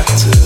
back to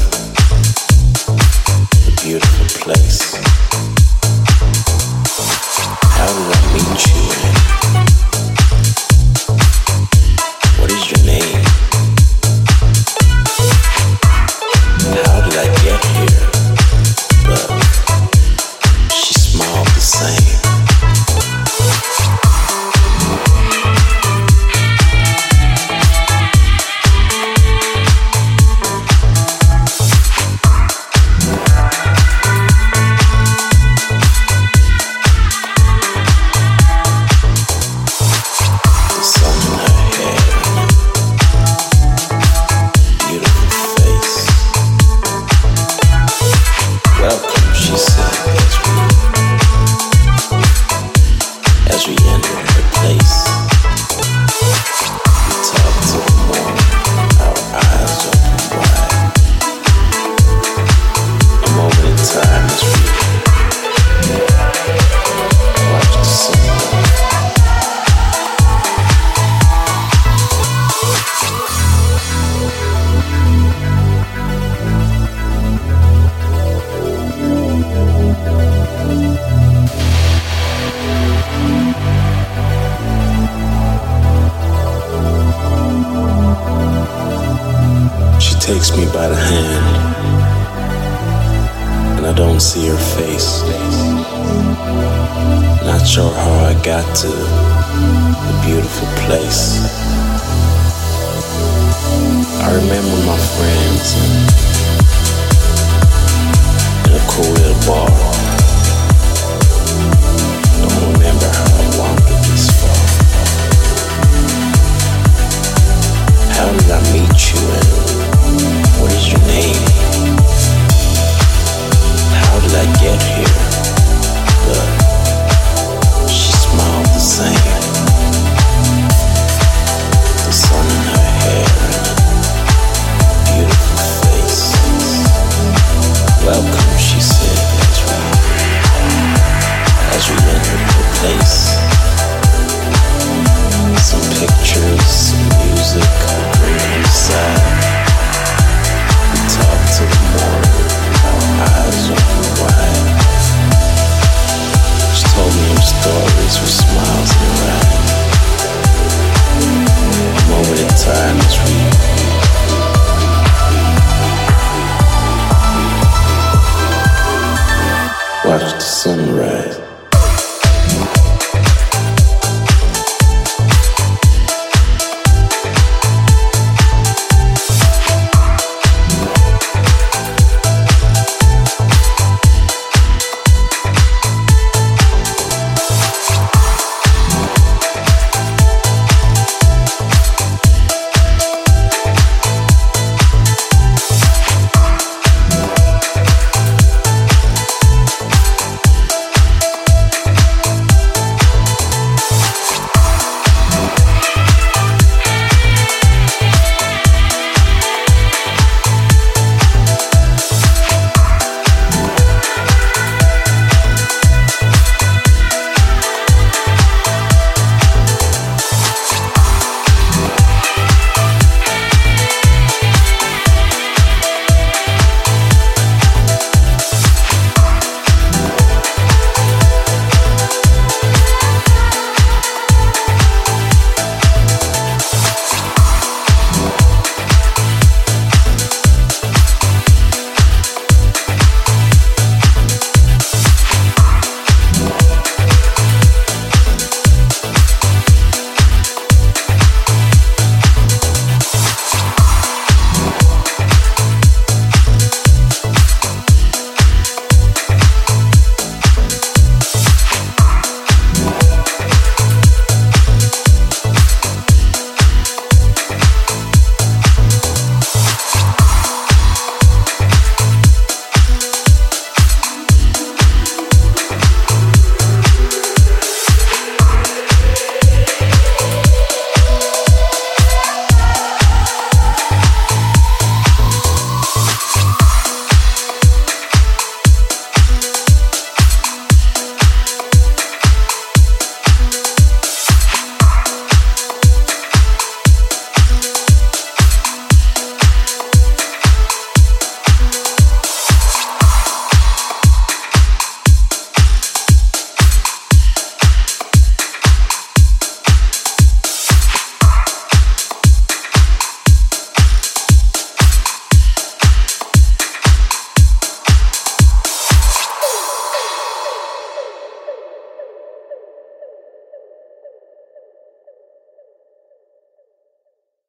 as. don't see her face. Not sure how I got to the beautiful place. I remember my friend. sunrise.